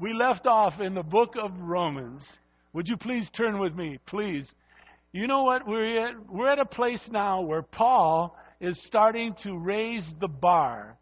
we left off in the book of Romans. Would you please turn with me, please? You know what? We're at, we're at a place now where Paul is starting to raise the bar.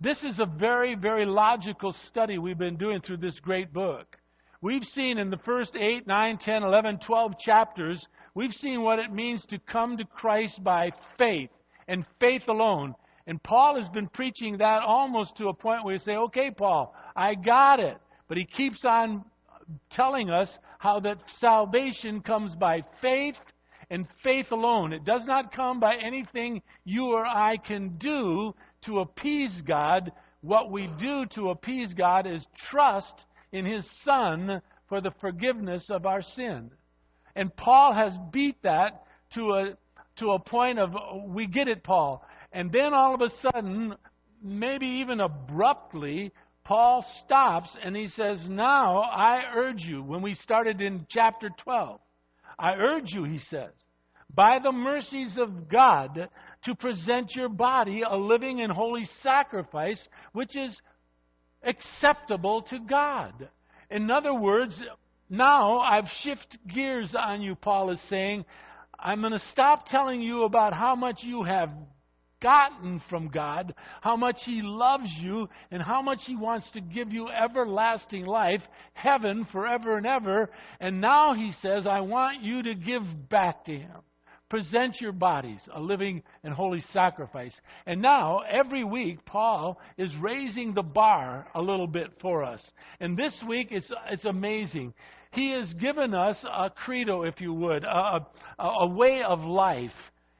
This is a very, very logical study we've been doing through this great book. We've seen in the first 8, 9, 10, 11, 12 chapters, we've seen what it means to come to Christ by faith and faith alone. And Paul has been preaching that almost to a point where you say, okay, Paul, I got it. But he keeps on telling us how that salvation comes by faith and faith alone. It does not come by anything you or I can do to appease God. What we do to appease God is trust in His Son for the forgiveness of our sin. And Paul has beat that to a, to a point of, we get it, Paul. And then all of a sudden, maybe even abruptly, Paul stops and he says, Now I urge you, when we started in chapter 12, I urge you, he says, by the mercies of God, to present your body a living and holy sacrifice, which is acceptable to God. In other words, now I've shifted gears on you, Paul is saying. I'm going to stop telling you about how much you have gotten from God, how much He loves you, and how much He wants to give you everlasting life, heaven forever and ever. And now He says, I want you to give back to Him. Present your bodies a living and holy sacrifice. And now, every week, Paul is raising the bar a little bit for us. And this week, it's, it's amazing. He has given us a credo, if you would, a, a, a way of life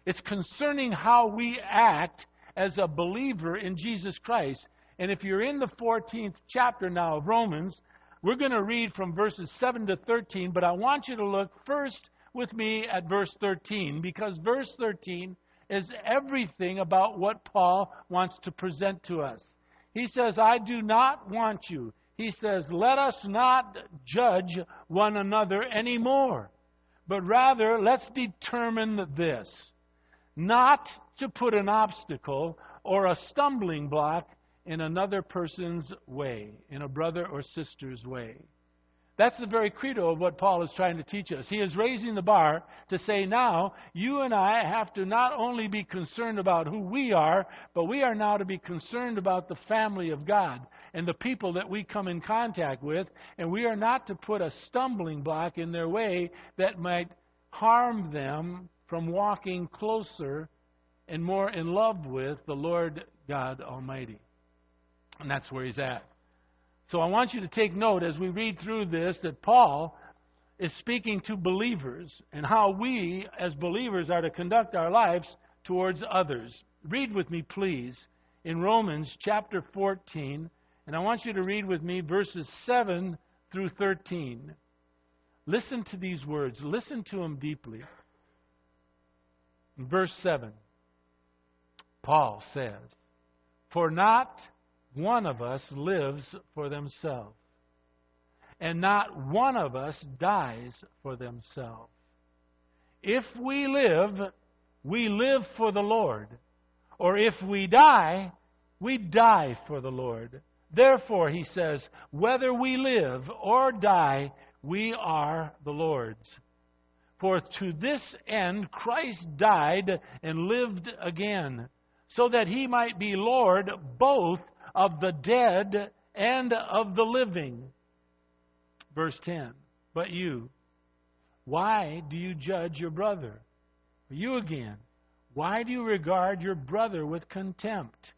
it's concerning how we act as a believer in Jesus Christ. And if you're in the 14th chapter now of Romans, we're going to read from verses 7 to 13, but I want you to look first with me at verse 13 because verse 13 is everything about what Paul wants to present to us. He says, I do not want you. He says, let us not judge one another anymore, but rather let's determine this not to put an obstacle or a stumbling block in another person's way, in a brother or sister's way. That's the very credo of what Paul is trying to teach us. He is raising the bar to say now, you and I have to not only be concerned about who we are, but we are now to be concerned about the family of God and the people that we come in contact with, and we are not to put a stumbling block in their way that might harm them from walking closer and more in love with the Lord God Almighty. And that's where he's at. So I want you to take note as we read through this that Paul is speaking to believers and how we, as believers, are to conduct our lives towards others. Read with me, please, in Romans chapter 14, and I want you to read with me verses 7 through 13. Listen to these words, listen to them deeply. Verse 7, Paul says, For not one of us lives for themselves, and not one of us dies for themselves. If we live, we live for the Lord. Or if we die, we die for the Lord. Therefore, he says, whether we live or die, we are the Lord's. For to this end Christ died and lived again, so that he might be Lord both of the dead and of the living. Verse 10 But you, why do you judge your brother? You again, why do you regard your brother with contempt?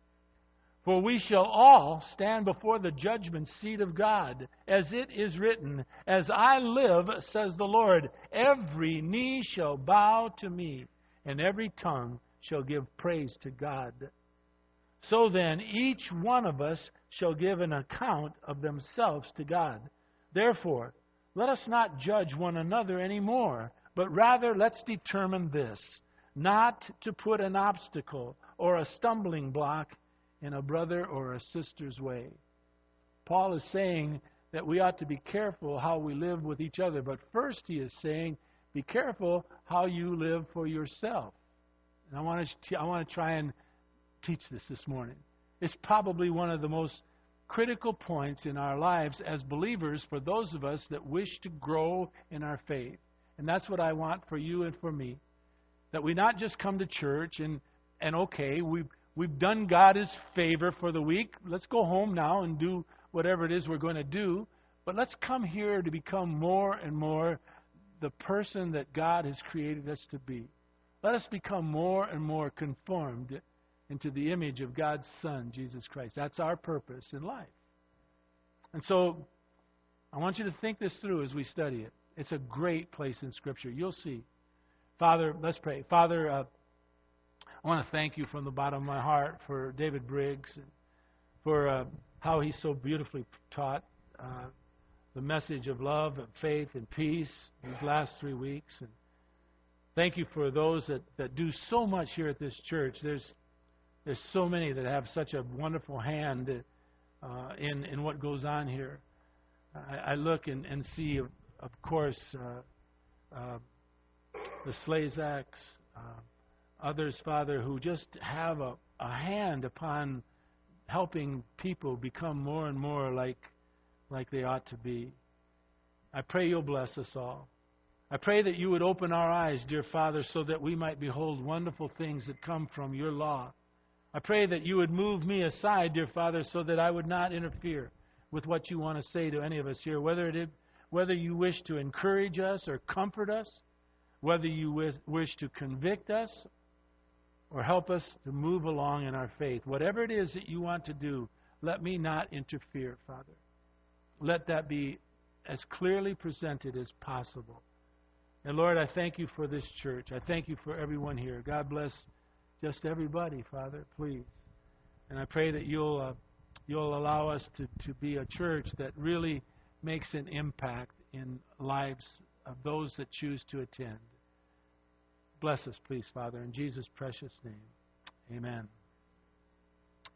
For we shall all stand before the judgment seat of God. As it is written, As I live, says the Lord, every knee shall bow to me, and every tongue shall give praise to God. So then, each one of us shall give an account of themselves to God. Therefore, let us not judge one another any more, but rather let's determine this not to put an obstacle or a stumbling block in a brother or a sister's way. Paul is saying that we ought to be careful how we live with each other, but first he is saying, be careful how you live for yourself. And I want to, I want to try and teach this this morning. It's probably one of the most critical points in our lives as believers for those of us that wish to grow in our faith. And that's what I want for you and for me. That we not just come to church and, and okay, we've, we've done God his favor for the week. Let's go home now and do whatever it is we're going to do. But let's come here to become more and more the person that God has created us to be. Let us become more and more conformed into the image of God's Son, Jesus Christ. That's our purpose in life. And so, I want you to think this through as we study it. It's a great place in Scripture. You'll see. Father, let's pray. Father, uh, I want to thank you from the bottom of my heart for David Briggs for uh, how he so beautifully taught uh, the message of love and faith and peace these last three weeks. And thank you for those that, that do so much here at this church. There's there's so many that have such a wonderful hand uh, in in what goes on here. I, I look and, and see, of, of course, uh, uh, the Slazaks, uh, others, Father, who just have a, a hand upon helping people become more and more like like they ought to be. I pray you'll bless us all. I pray that you would open our eyes, dear Father, so that we might behold wonderful things that come from your law. I pray that you would move me aside, dear Father, so that I would not interfere with what you want to say to any of us here, whether it whether you wish to encourage us or comfort us, whether you wish to convict us or help us to move along in our faith. Whatever it is that you want to do, let me not interfere, Father. Let that be as clearly presented as possible. And Lord, I thank you for this church. I thank you for everyone here. God bless just everybody, Father, please. And I pray that you'll uh, you'll allow us to, to be a church that really makes an impact in lives of those that choose to attend. Bless us, please, Father, in Jesus' precious name. Amen.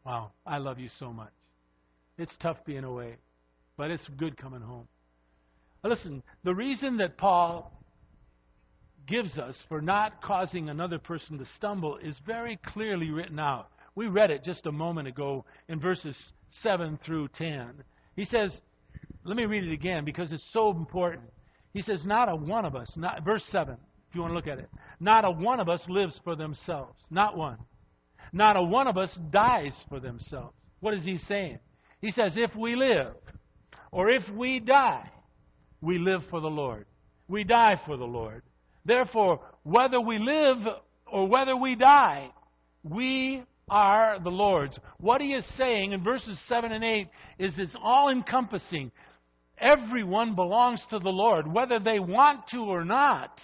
Wow, I love you so much. It's tough being away, but it's good coming home. Listen, the reason that Paul gives us for not causing another person to stumble is very clearly written out. We read it just a moment ago in verses 7 through 10. He says, let me read it again because it's so important. He says, Not a one of us, not, verse 7, you want to look at it, not a one of us lives for themselves. Not one. Not a one of us dies for themselves. What is he saying? He says, If we live or if we die, we live for the Lord. We die for the Lord. Therefore, whether we live or whether we die, we are the Lord's. What he is saying in verses 7 and 8 is it's all encompassing. Everyone belongs to the Lord, whether they want to or not.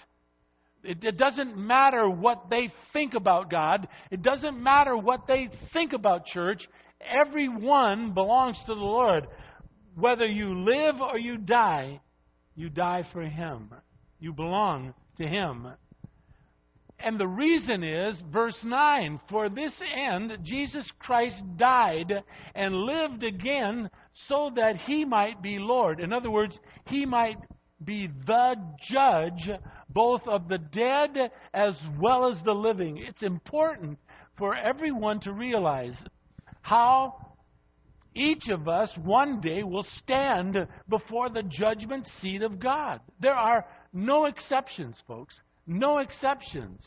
It, it, doesn't matter what they think about God. It doesn't matter what they think about church. Everyone belongs to the Lord. Whether you live or you die, you die for Him. You belong to him. And the reason is, verse 9, for this end Jesus Christ died and lived again so that he might be Lord. In other words, he might be the judge both of the dead as well as the living. It's important for everyone to realize how each of us one day will stand before the judgment seat of God. There are no exceptions, folks. No exceptions.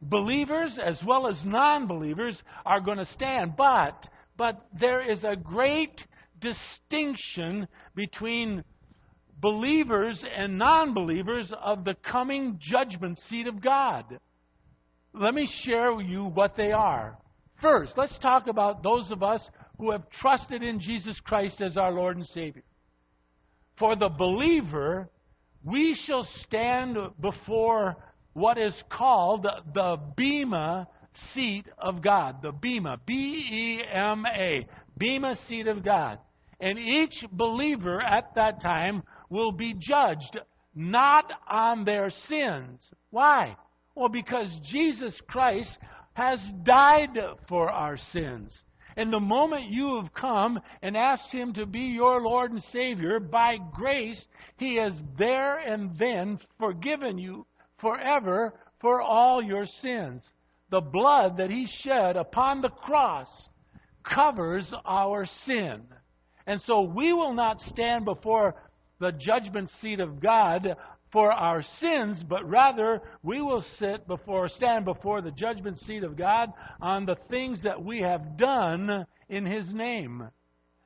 Believers as well as non believers are going to stand, but, but there is a great distinction between believers and non believers of the coming judgment seat of God. Let me share with you what they are. First, let's talk about those of us who have trusted in Jesus Christ as our Lord and Savior. For the believer, we shall stand before what is called the Bema seat of God. The Bema, B E M A, Bema seat of God. And each believer at that time will be judged not on their sins. Why? Well, because Jesus Christ has died for our sins. And the moment you have come and asked Him to be your Lord and Savior, by grace, He has there and then forgiven you forever for all your sins. The blood that He shed upon the cross covers our sin. And so we will not stand before the judgment seat of God for our sins, but rather we will sit before, stand before the judgment seat of God on the things that we have done in His name.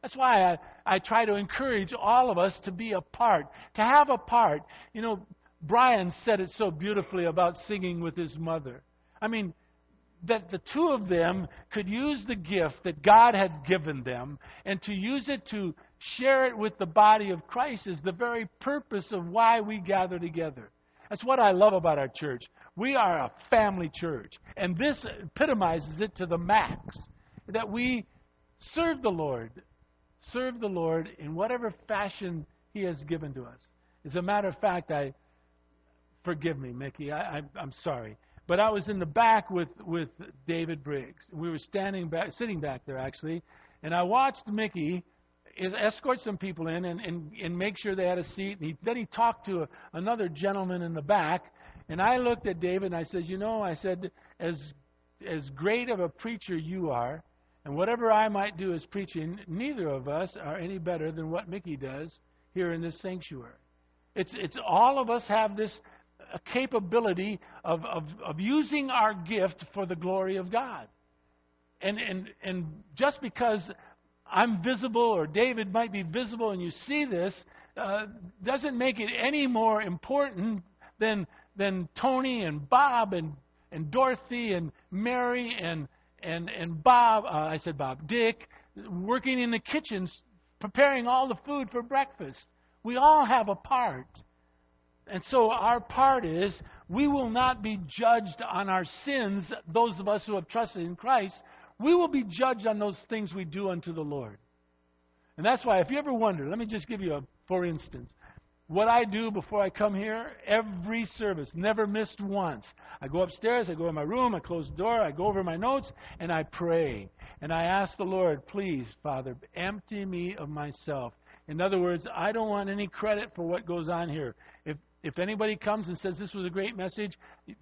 That's why I, I try to encourage all of us to be a part, to have a part. You know, Brian said it so beautifully about singing with his mother. I mean, that the two of them could use the gift that God had given them and to use it to share it with the body of Christ is the very purpose of why we gather together. That's what I love about our church. We are a family church. And this epitomizes it to the max that we serve the Lord, serve the Lord in whatever fashion He has given to us. As a matter of fact, I forgive me, Mickey. I, I, I'm sorry. But I was in the back with, with David Briggs. We were standing back, sitting back there actually, and I watched Mickey escort some people in and, and, and make sure they had a seat. And he, then he talked to a, another gentleman in the back, and I looked at David and I said, "You know," I said, "as as great of a preacher you are, and whatever I might do as preaching, neither of us are any better than what Mickey does here in this sanctuary. It's it's all of us have this." Uh, capability of, of, of using our gift for the glory of God. And, and, and just because I'm visible or David might be visible and you see this, uh, doesn't make it any more important than, than Tony and Bob and, and Dorothy and Mary and, and, and Bob, uh, I said Bob, Dick, working in the kitchens, preparing all the food for breakfast. We all have a part. And so our part is we will not be judged on our sins, those of us who have trusted in Christ, we will be judged on those things we do unto the Lord. And that's why, if you ever wonder, let me just give you a, for instance, what I do before I come here, every service, never missed once. I go upstairs, I go in my room, I close the door, I go over my notes, and I pray. And I ask the Lord, please, Father, empty me of myself. In other words, I don't want any credit for what goes on here. If anybody comes and says this was a great message,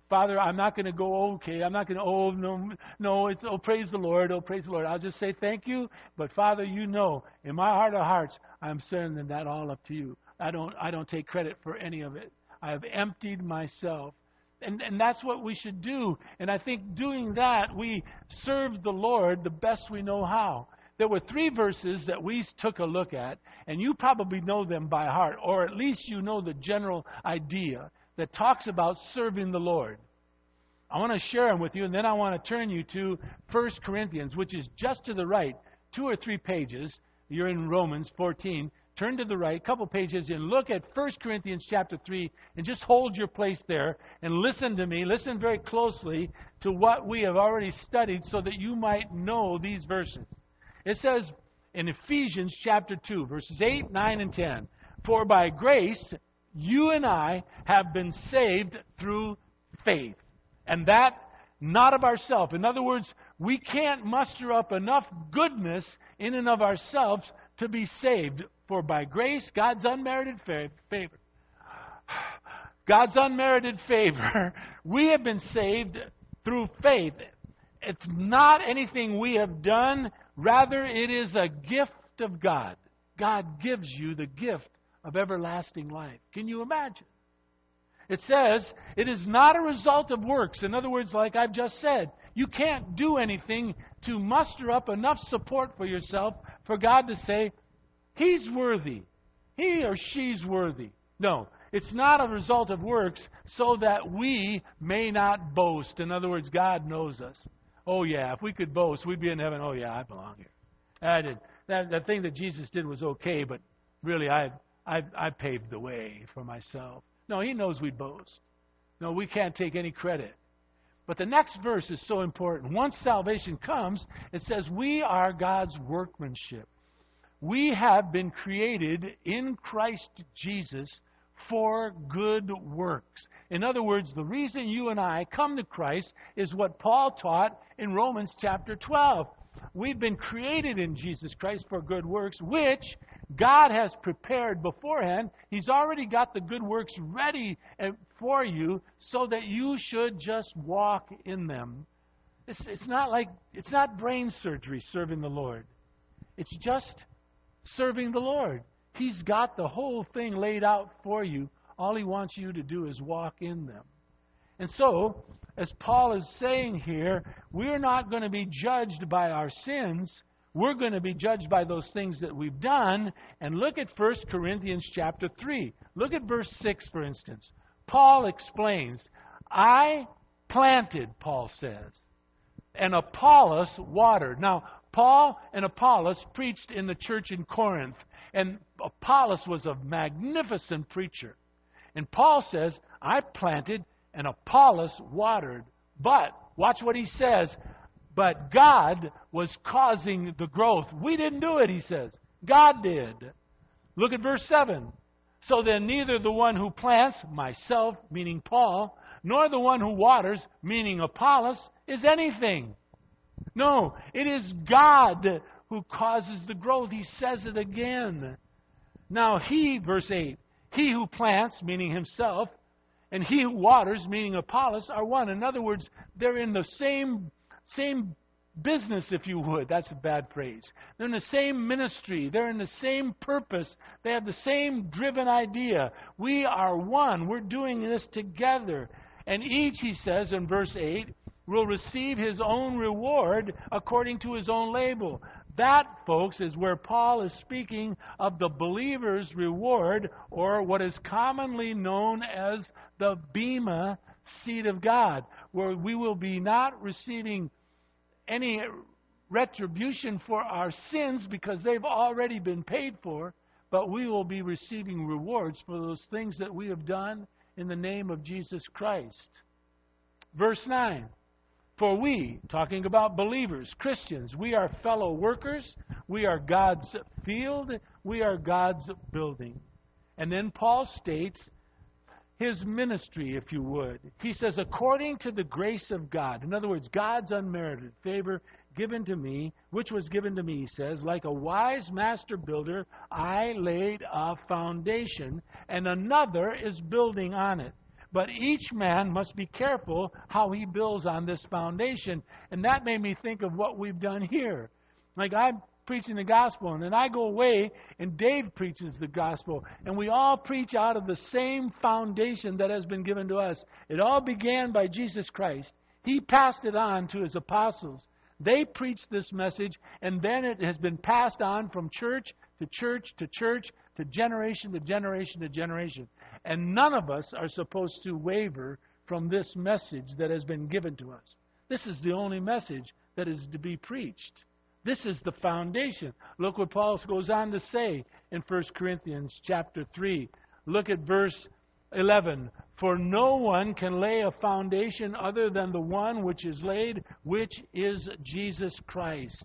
Father, I'm not going to go okay. I'm not going to oh no no. It's oh praise the Lord. Oh praise the Lord. I'll just say thank you. But Father, you know, in my heart of hearts, I'm sending that all up to you. I don't I don't take credit for any of it. I have emptied myself. And, and that's what we should do. And I think doing that, we serve the Lord the best we know how there were three verses that we took a look at, and you probably know them by heart, or at least you know the general idea that talks about serving the Lord. I want to share them with you, and then I want to turn you to 1 Corinthians, which is just to the right, two or three pages. You're in Romans 14. Turn to the right, a couple pages, and look at 1 Corinthians chapter 3, and just hold your place there and listen to me. Listen very closely to what we have already studied so that you might know these verses. It says in Ephesians chapter 2, verses 8, 9, and 10 For by grace you and I have been saved through faith. And that not of ourselves. In other words, we can't muster up enough goodness in and of ourselves to be saved. For by grace, God's unmerited favor. God's unmerited favor, we have been saved through faith. It's not anything we have done Rather, it is a gift of God. God gives you the gift of everlasting life. Can you imagine? It says it is not a result of works. In other words, like I've just said, you can't do anything to muster up enough support for yourself for God to say, He's worthy. He or she's worthy. No, it's not a result of works so that we may not boast. In other words, God knows us. Oh, yeah, if we could boast, we'd be in heaven. Oh, yeah, I belong here. I did. That, that thing that Jesus did was okay, but really, I, I, I paved the way for myself. No, he knows we boast. No, we can't take any credit. But the next verse is so important. Once salvation comes, it says, We are God's workmanship. We have been created in Christ Jesus for good works. In other words, the reason you and I come to Christ is what Paul taught in Romans chapter 12. We've been created in Jesus Christ for good works, which God has prepared beforehand. He's already got the good works ready eh, for you so that you should just walk in them. It's, it's not like, it's not brain surgery serving the Lord. It's just serving the Lord. He's got the whole thing laid out for you. All He wants you to do is walk in them. And so, as Paul is saying here, we're not going to be judged by our sins. We're going to be judged by those things that we've done. And look at 1 Corinthians chapter 3. Look at verse 6, for instance. Paul explains, I planted, Paul says, and Apollos watered. Now, Paul and Apollos preached in the church in Corinth, and Apollos was a magnificent preacher. And Paul says, I planted and Apollos watered. But, watch what he says, but God was causing the growth. We didn't do it, he says. God did. Look at verse 7. So then, neither the one who plants, myself, meaning Paul, nor the one who waters, meaning Apollos, is anything. No, it is God who causes the growth. He says it again. Now, he, verse 8, he who plants, meaning himself, and he who waters, meaning Apollos, are one. In other words, they're in the same, same business, if you would. That's a bad phrase. They're in the same ministry. They're in the same purpose. They have the same driven idea. We are one. We're doing this together. And each, he says in verse 8, will receive his own reward according to his own label. That, folks, is where Paul is speaking of the believer's reward, or what is commonly known as the Bema seat of God, where we will be not receiving any retribution for our sins because they've already been paid for, but we will be receiving rewards for those things that we have done in the name of Jesus Christ. Verse 9. For we, talking about believers, Christians, we are fellow workers, we are God's field, we are God's building. And then Paul states his ministry, if you would. He says, according to the grace of God. In other words, God's unmerited favor given to me, which was given to me, he says, like a wise master builder, I laid a foundation, and another is building on it. But each man must be careful how he builds on this foundation. And that made me think of what we've done here. Like I'm preaching the gospel, and then I go away, and Dave preaches the gospel. And we all preach out of the same foundation that has been given to us. It all began by Jesus Christ. He passed it on to his apostles. They preached this message, and then it has been passed on from church to church to church to generation to generation to generation. And none of us are supposed to waver from this message that has been given to us. This is the only message that is to be preached. This is the foundation. Look what Paul goes on to say in 1 Corinthians chapter 3. Look at verse 11. For no one can lay a foundation other than the one which is laid, which is Jesus Christ.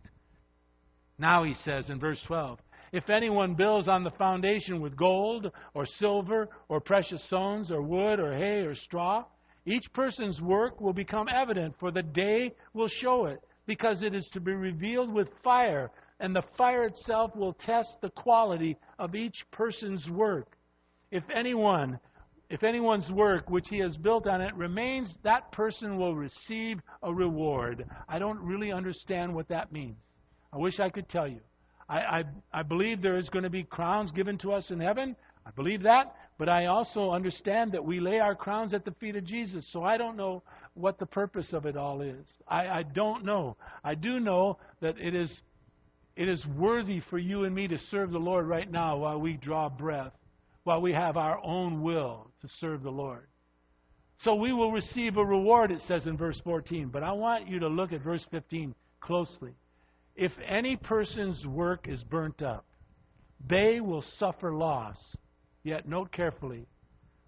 Now he says in verse 12, if anyone builds on the foundation with gold or silver or precious stones or wood or hay or straw, each person's work will become evident, for the day will show it, because it is to be revealed with fire, and the fire itself will test the quality of each person's work. If anyone if anyone's work which he has built on it remains, that person will receive a reward. I don't really understand what that means. I wish I could tell you. I, I, I believe there is going to be crowns given to us in heaven. I believe that. But I also understand that we lay our crowns at the feet of Jesus. So I don't know what the purpose of it all is. I, I don't know. I do know that it is, it is worthy for you and me to serve the Lord right now while we draw breath, while we have our own will to serve the Lord. So we will receive a reward, it says in verse 14. But I want you to look at verse 15 closely. If any person's work is burnt up, they will suffer loss. Yet, note carefully,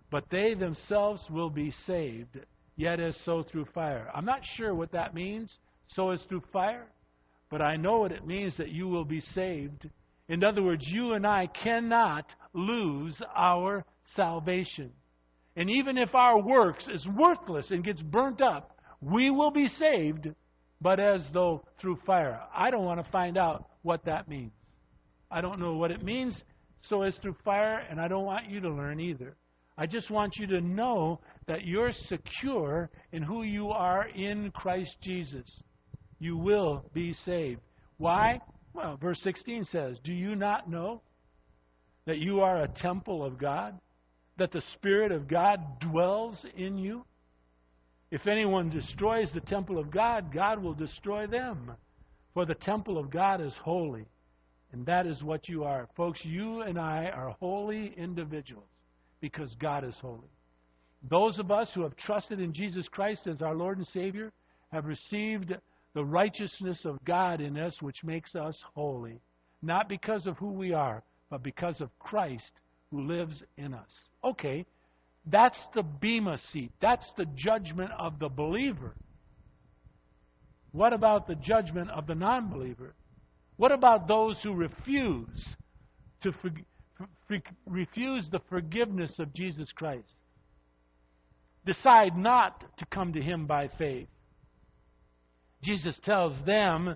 but they themselves will be saved, yet as so through fire. I'm not sure what that means, so as through fire, but I know what it means that you will be saved. In other words, you and I cannot lose our salvation. And even if our works is worthless and gets burnt up, we will be saved but as though through fire. I don't want to find out what that means. I don't know what it means, so as through fire, and I don't want you to learn either. I just want you to know that you're secure in who you are in Christ Jesus. You will be saved. Why? Well, verse 16 says, Do you not know that you are a temple of God? That the Spirit of God dwells in you? If anyone destroys the temple of God, God will destroy them. For the temple of God is holy, and that is what you are. Folks, you and I are holy individuals because God is holy. Those of us who have trusted in Jesus Christ as our Lord and Savior have received the righteousness of God in us, which makes us holy. Not because of who we are, but because of Christ who lives in us. Okay, that's the Bema seat. That's the judgment of the believer. What about the judgment of the non believer? What about those who refuse to for, for, refuse the forgiveness of Jesus Christ? Decide not to come to Him by faith. Jesus tells them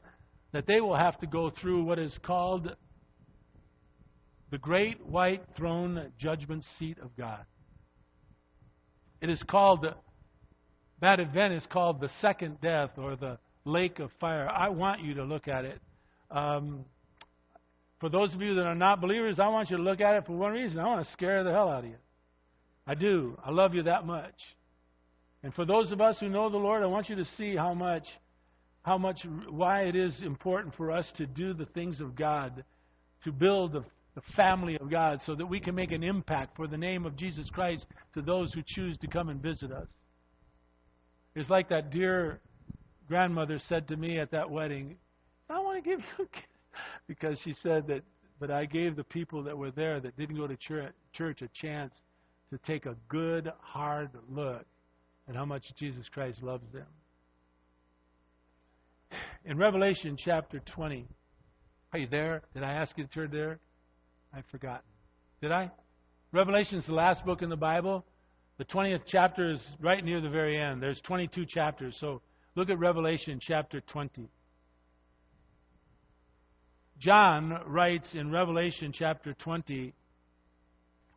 that they will have to go through what is called the great white throne judgment seat of God. It is called, that event is called the second death or the lake of fire. I want you to look at it. Um, for those of you that are not believers, I want you to look at it for one reason. I want to scare the hell out of you. I do. I love you that much. And for those of us who know the Lord, I want you to see how much, how much, why it is important for us to do the things of God, to build the, the family of God, so that we can make an impact for the name of Jesus Christ to those who choose to come and visit us. It's like that dear grandmother said to me at that wedding, I want to give you a kiss. Because she said that, but I gave the people that were there that didn't go to church a chance to take a good, hard look at how much Jesus Christ loves them. In Revelation chapter 20, are you there? Did I ask you to turn there? I've forgotten. Did I? Revelation is the last book in the Bible. The 20th chapter is right near the very end. There's 22 chapters, so Look at Revelation chapter 20. John writes in Revelation chapter 20,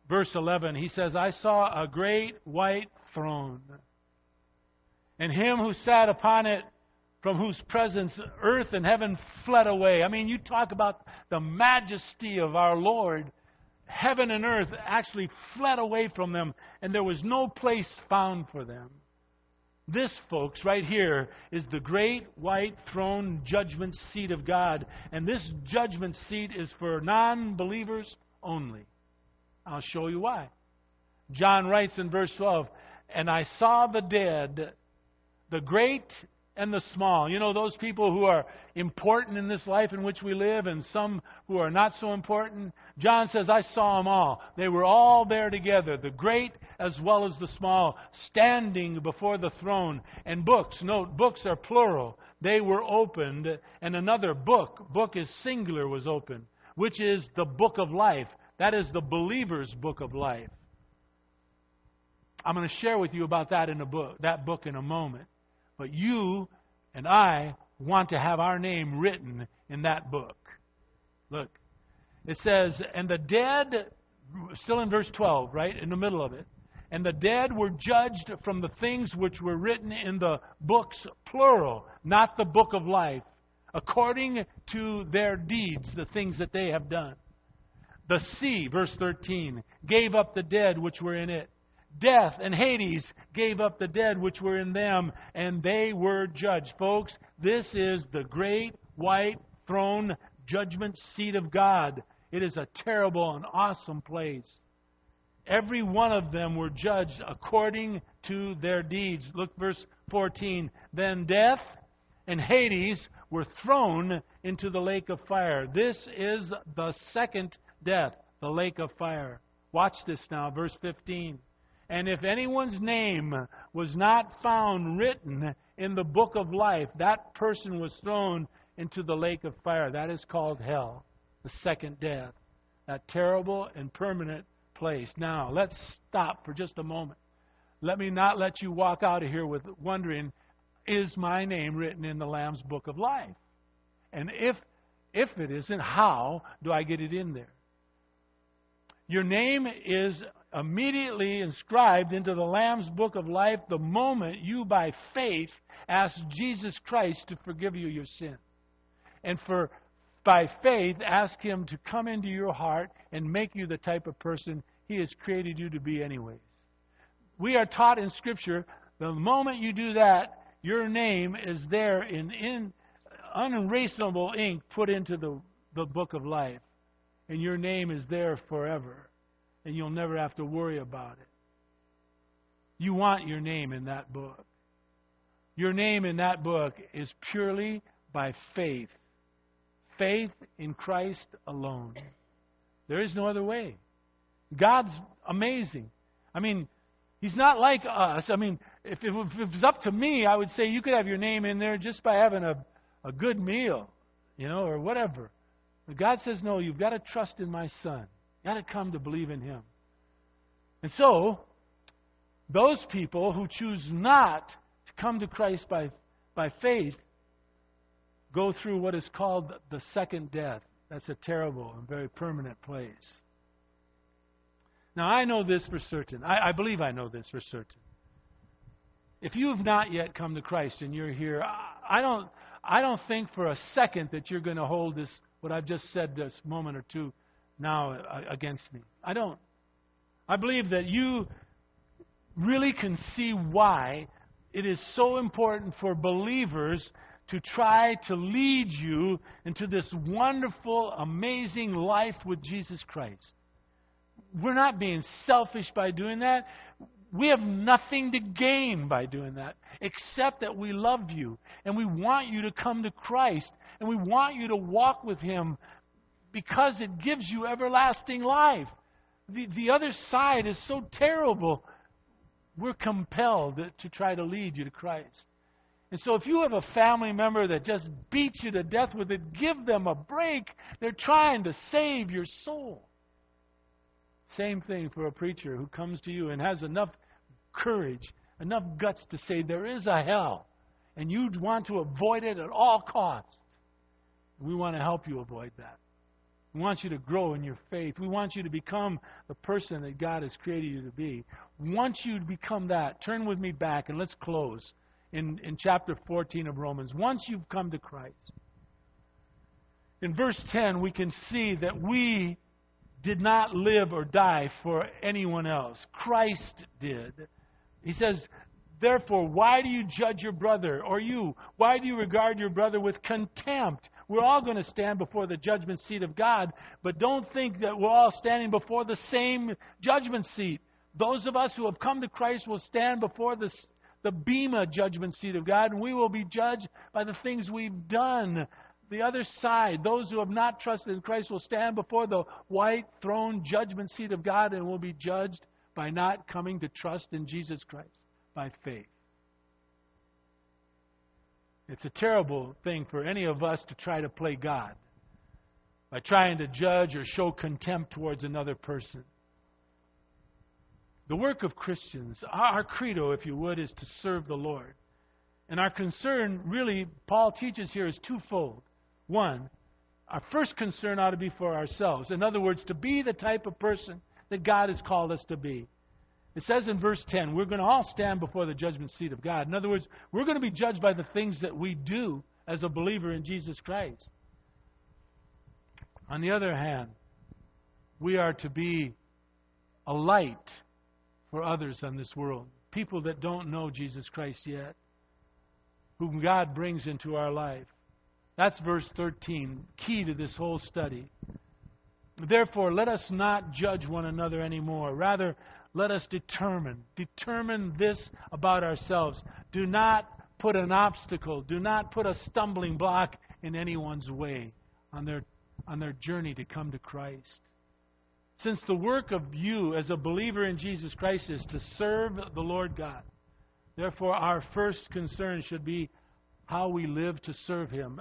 verse 11, he says, I saw a great white throne, and him who sat upon it, from whose presence earth and heaven fled away. I mean, you talk about the majesty of our Lord. Heaven and earth actually fled away from them, and there was no place found for them. This, folks, right here, is the great white throne judgment seat of God. And this judgment seat is for non believers only. I'll show you why. John writes in verse 12, And I saw the dead, the great and the small. You know, those people who are important in this life in which we live and some who are not so important. John says, I saw them all. They were all there together, the great as well as the small, standing before the throne. And books, note, books are plural. They were opened, and another book, book is singular, was opened, which is the book of life. That is the believer's book of life. I'm going to share with you about that in a book, that book in a moment. But you and I want to have our name written in that book. Look, it says, and the dead, still in verse 12, right, in the middle of it, and the dead were judged from the things which were written in the books, plural, not the book of life, according to their deeds, the things that they have done. The sea, verse 13, gave up the dead which were in it death and Hades gave up the dead which were in them, and they were judged. Folks, this is the great white throne judgment seat of God. It is a terrible and awesome place. Every one of them were judged according to their deeds. Look, verse 14. Then death and Hades were thrown into the lake of fire. This is the second death, the lake of fire. Watch this now, verse 15. And if anyone's name was not found written in the book of life, that person was thrown into the lake of fire. That is called hell, the second death. That terrible and permanent place. Now, let's stop for just a moment. Let me not let you walk out of here with wondering, is my name written in the Lamb's book of life? And if if it isn't, how do I get it in there? Your name is immediately inscribed into the Lamb's book of life the moment you, by faith, ask Jesus Christ to forgive you your sin. And for by faith, ask Him to come into your heart and make you the type of person He has created you to be, anyways. We are taught in Scripture the moment you do that, your name is there in, in unerasable ink put into the, the book of life. And your name is there forever. And you'll never have to worry about it. You want your name in that book. Your name in that book is purely by faith. Faith in Christ alone. There is no other way. God's amazing. I mean, He's not like us. I mean, if it, was up to me, I would say you could have your name in there just by having a, a good meal, you know, or whatever. But God says, no, you've got to trust in my Son. You've got to come to believe in Him. And so, those people who choose not to come to Christ by, by faith go through what is called the second death. That's a terrible and very permanent place. Now, I know this for certain. I, I believe I know this for certain. If you have not yet come to Christ and you're here, I don't, I don't think for a second that you're going to hold this, what I've just said this moment or two now uh, against me. I don't. I believe that you really can see why it is so important for believers to try to lead you into this wonderful, amazing life with Jesus Christ. We're not being selfish by doing that. We have nothing to gain by doing that, except that we love you and we want you to come to Christ and we want you to walk with Him because it gives you everlasting life. The, the other side is so terrible. We're compelled to try to lead you to Christ. And so if you have a family member that just beats you to death with it, give them a break. They're trying to save your soul. Same thing for a preacher who comes to you and has enough courage, enough guts to say there is a hell, and you want to avoid it at all costs. We want to help you avoid that. We want you to grow in your faith. We want you to become the person that God has created you to be. Once you become that, turn with me back and let's close in, in chapter 14 of Romans. Once you've come to Christ, in verse 10, we can see that we did not live or die for anyone else. Christ did. He says, Therefore, why do you judge your brother? Or you, why do you regard your brother with contempt? We're all going to stand before the judgment seat of God, but don't think that we're all standing before the same judgment seat. Those of us who have come to Christ will stand before the, the Bema judgment seat of God, and we will be judged by the things we've done the other side, those who have not trusted in Christ, will stand before the white throne judgment seat of God and will be judged by not coming to trust in Jesus Christ by faith. It's a terrible thing for any of us to try to play God by trying to judge or show contempt towards another person. The work of Christians, our credo, if you would, is to serve the Lord. And our concern, really, Paul teaches here, is twofold. One, our first concern ought to be for ourselves. In other words, to be the type of person that God has called us to be. It says in verse 10, we're going to all stand before the judgment seat of God. In other words, we're going to be judged by the things that we do as a believer in Jesus Christ. On the other hand, we are to be a light for others in this world. People that don't know Jesus Christ yet, whom God brings into our life. That's verse 13, key to this whole study. Therefore, let us not judge one another anymore. Rather, let us determine. Determine this about ourselves. Do not put an obstacle, do not put a stumbling block in anyone's way on their, on their journey to come to Christ. Since the work of you as a believer in Jesus Christ is to serve the Lord God, therefore our first concern should be how we live to serve Him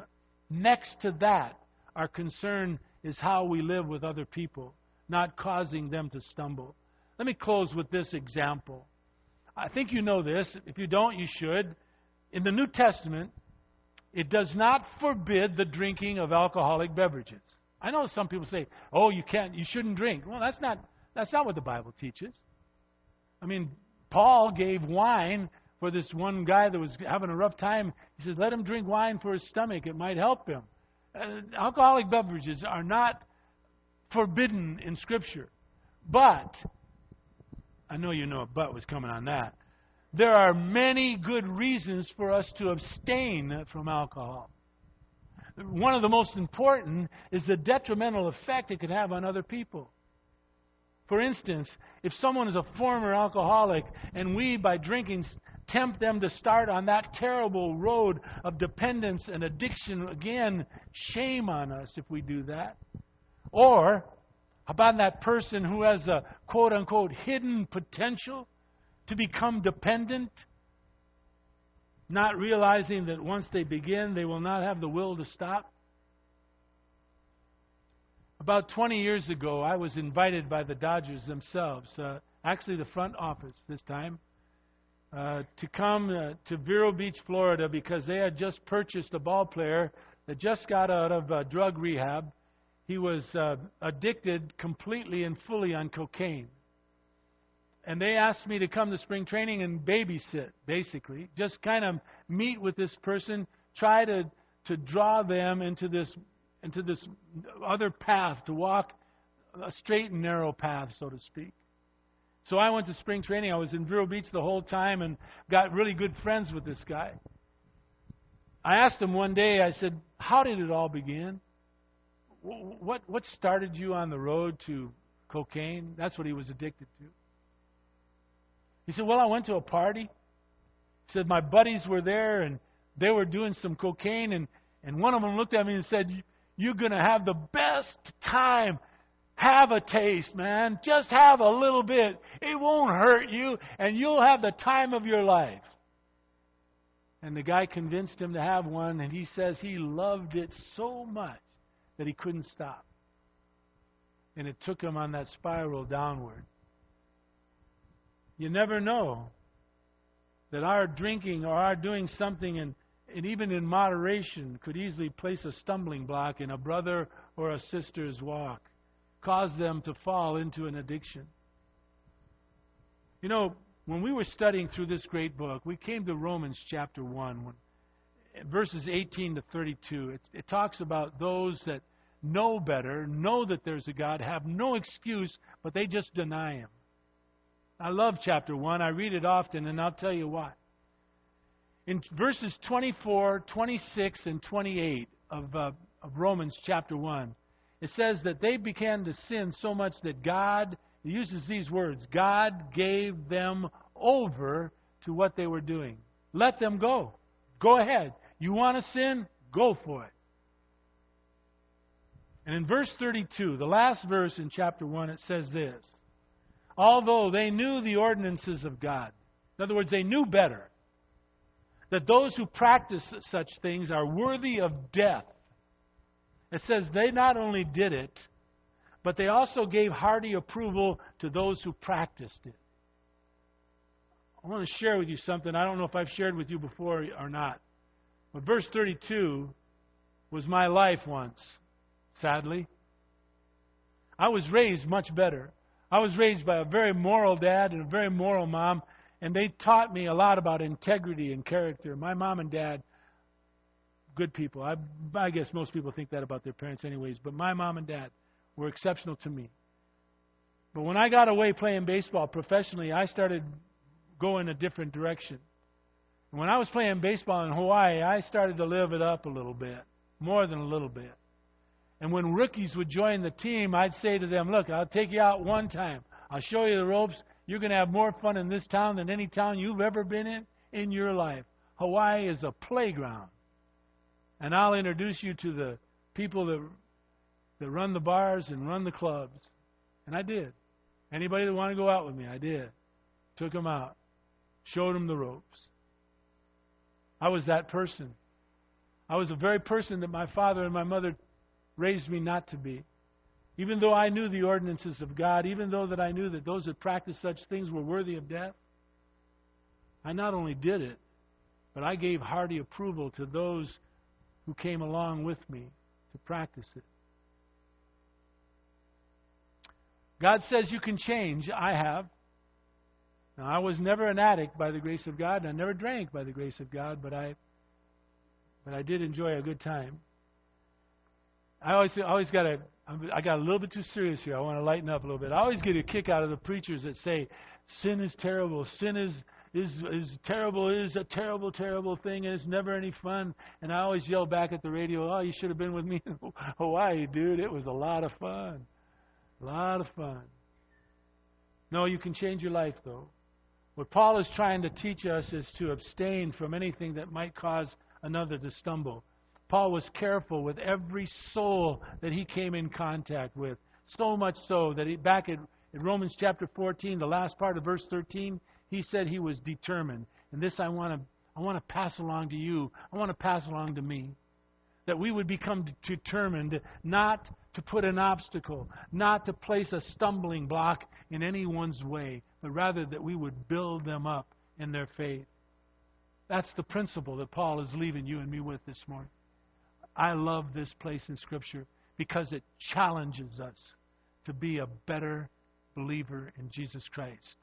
Next to that, our concern is how we live with other people, not causing them to stumble. Let me close with this example. I think you know this. If you don't, you should. In the New Testament, it does not forbid the drinking of alcoholic beverages. I know some people say, "Oh, you can't, you shouldn't drink." Well, that's not That's not what the Bible teaches. I mean, Paul gave wine for this one guy that was having a rough time. He said, let him drink wine for his stomach. It might help him. Uh, alcoholic beverages are not forbidden in Scripture. But, I know you know a but was coming on that. There are many good reasons for us to abstain from alcohol. One of the most important is the detrimental effect it could have on other people. For instance, if someone is a former alcoholic and we, by drinking, tempt them to start on that terrible road of dependence and addiction again, shame on us if we do that. Or, about that person who has a quote unquote hidden potential to become dependent, not realizing that once they begin, they will not have the will to stop. About 20 years ago, I was invited by the Dodgers themselves, uh, actually the front office this time, uh, to come uh, to Vero Beach, Florida, because they had just purchased a ball player that just got out of uh, drug rehab. He was uh, addicted completely and fully on cocaine. And they asked me to come to spring training and babysit, basically. Just kind of meet with this person, try to, to draw them into this into this other path, to walk a straight and narrow path, so to speak. So I went to spring training. I was in Vero Beach the whole time and got really good friends with this guy. I asked him one day, I said, How did it all begin? What, what started you on the road to cocaine? That's what he was addicted to. He said, Well, I went to a party. He said, My buddies were there and they were doing some cocaine, and, and one of them looked at me and said, you're going to have the best time. Have a taste, man. Just have a little bit. It won't hurt you, and you'll have the time of your life. And the guy convinced him to have one, and he says he loved it so much that he couldn't stop. And it took him on that spiral downward. You never know that our drinking or our doing something and and even in moderation, could easily place a stumbling block in a brother or a sister's walk, cause them to fall into an addiction. You know, when we were studying through this great book, we came to Romans chapter 1, when, verses 18 to 32. It, it talks about those that know better, know that there's a God, have no excuse, but they just deny Him. I love chapter 1. I read it often, and I'll tell you why. In verses 24, 26, and 28 of, uh, of Romans chapter 1, it says that they began to sin so much that God, uses these words, God gave them over to what they were doing. Let them go. Go ahead. You want to sin? Go for it. And in verse 32, the last verse in chapter 1, it says this Although they knew the ordinances of God, in other words, they knew better, that those who practice such things are worthy of death. It says they not only did it, but they also gave hearty approval to those who practiced it. I want to share with you something. I don't know if I've shared with you before or not. But verse 32 was my life once, sadly. I was raised much better. I was raised by a very moral dad and a very moral mom, and they taught me a lot about integrity and character. My mom and dad, good people. I, I guess most people think that about their parents, anyways. But my mom and dad were exceptional to me. But when I got away playing baseball professionally, I started going a different direction. When I was playing baseball in Hawaii, I started to live it up a little bit, more than a little bit. And when rookies would join the team, I'd say to them, Look, I'll take you out one time. I'll show you the ropes. You're going to have more fun in this town than any town you've ever been in in your life. Hawaii is a playground. And I'll introduce you to the people that, that run the bars and run the clubs. And I did. Anybody that wanted to go out with me, I did. Took them out. Showed them the ropes. I was that person. I was the very person that my father and my mother raised me not to be. Even though I knew the ordinances of God, even though that I knew that those that practiced such things were worthy of death, I not only did it, but I gave hearty approval to those who came along with me to practice it. God says you can change. I have. Now, I was never an addict by the grace of God, and I never drank by the grace of God, but I, but I did enjoy a good time. I always, always got a, I got a little bit too serious here. I want to lighten up a little bit. I always get a kick out of the preachers that say, "Sin is terrible. Sin is is is terrible. It is a terrible, terrible thing, and it's never any fun." And I always yell back at the radio, "Oh, you should have been with me in Hawaii, dude. It was a lot of fun, a lot of fun." No, you can change your life though. What Paul is trying to teach us is to abstain from anything that might cause another to stumble. Paul was careful with every soul that he came in contact with. So much so that he, back in, in Romans chapter 14, the last part of verse 13, he said he was determined. And this I want to I want to pass along to you. I want to pass along to me. That we would become determined not to put an obstacle, not to place a stumbling block in anyone's way, but rather that we would build them up in their faith. That's the principle that Paul is leaving you and me with this morning. I love this place in Scripture because it challenges us to be a better believer in Jesus Christ,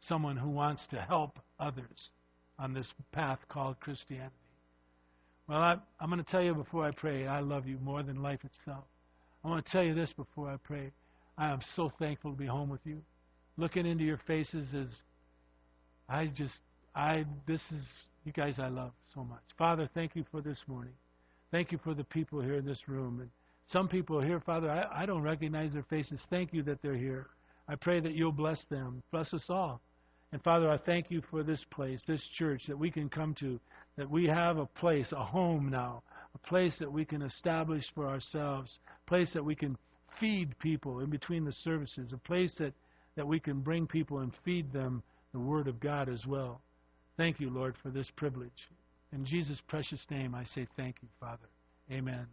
someone who wants to help others on this path called Christianity. Well, I, am going to tell you before I pray, I love you more than life itself. I want to tell you this before I pray. I am so thankful to be home with you looking into your faces is, I just, I, this is, you guys I love so much. Father, thank you for this morning. Thank you for the people here in this room. And some people here, Father, I, I don't recognize their faces. Thank you that they're here. I pray that you'll bless them. Bless us all. And Father, I thank you for this place, this church that we can come to, that we have a place, a home now, a place that we can establish for ourselves, a place that we can feed people in between the services, a place that that we can bring people and feed them the Word of God as well. Thank you, Lord, for this privilege. In Jesus' precious name, I say thank you, Father. Amen.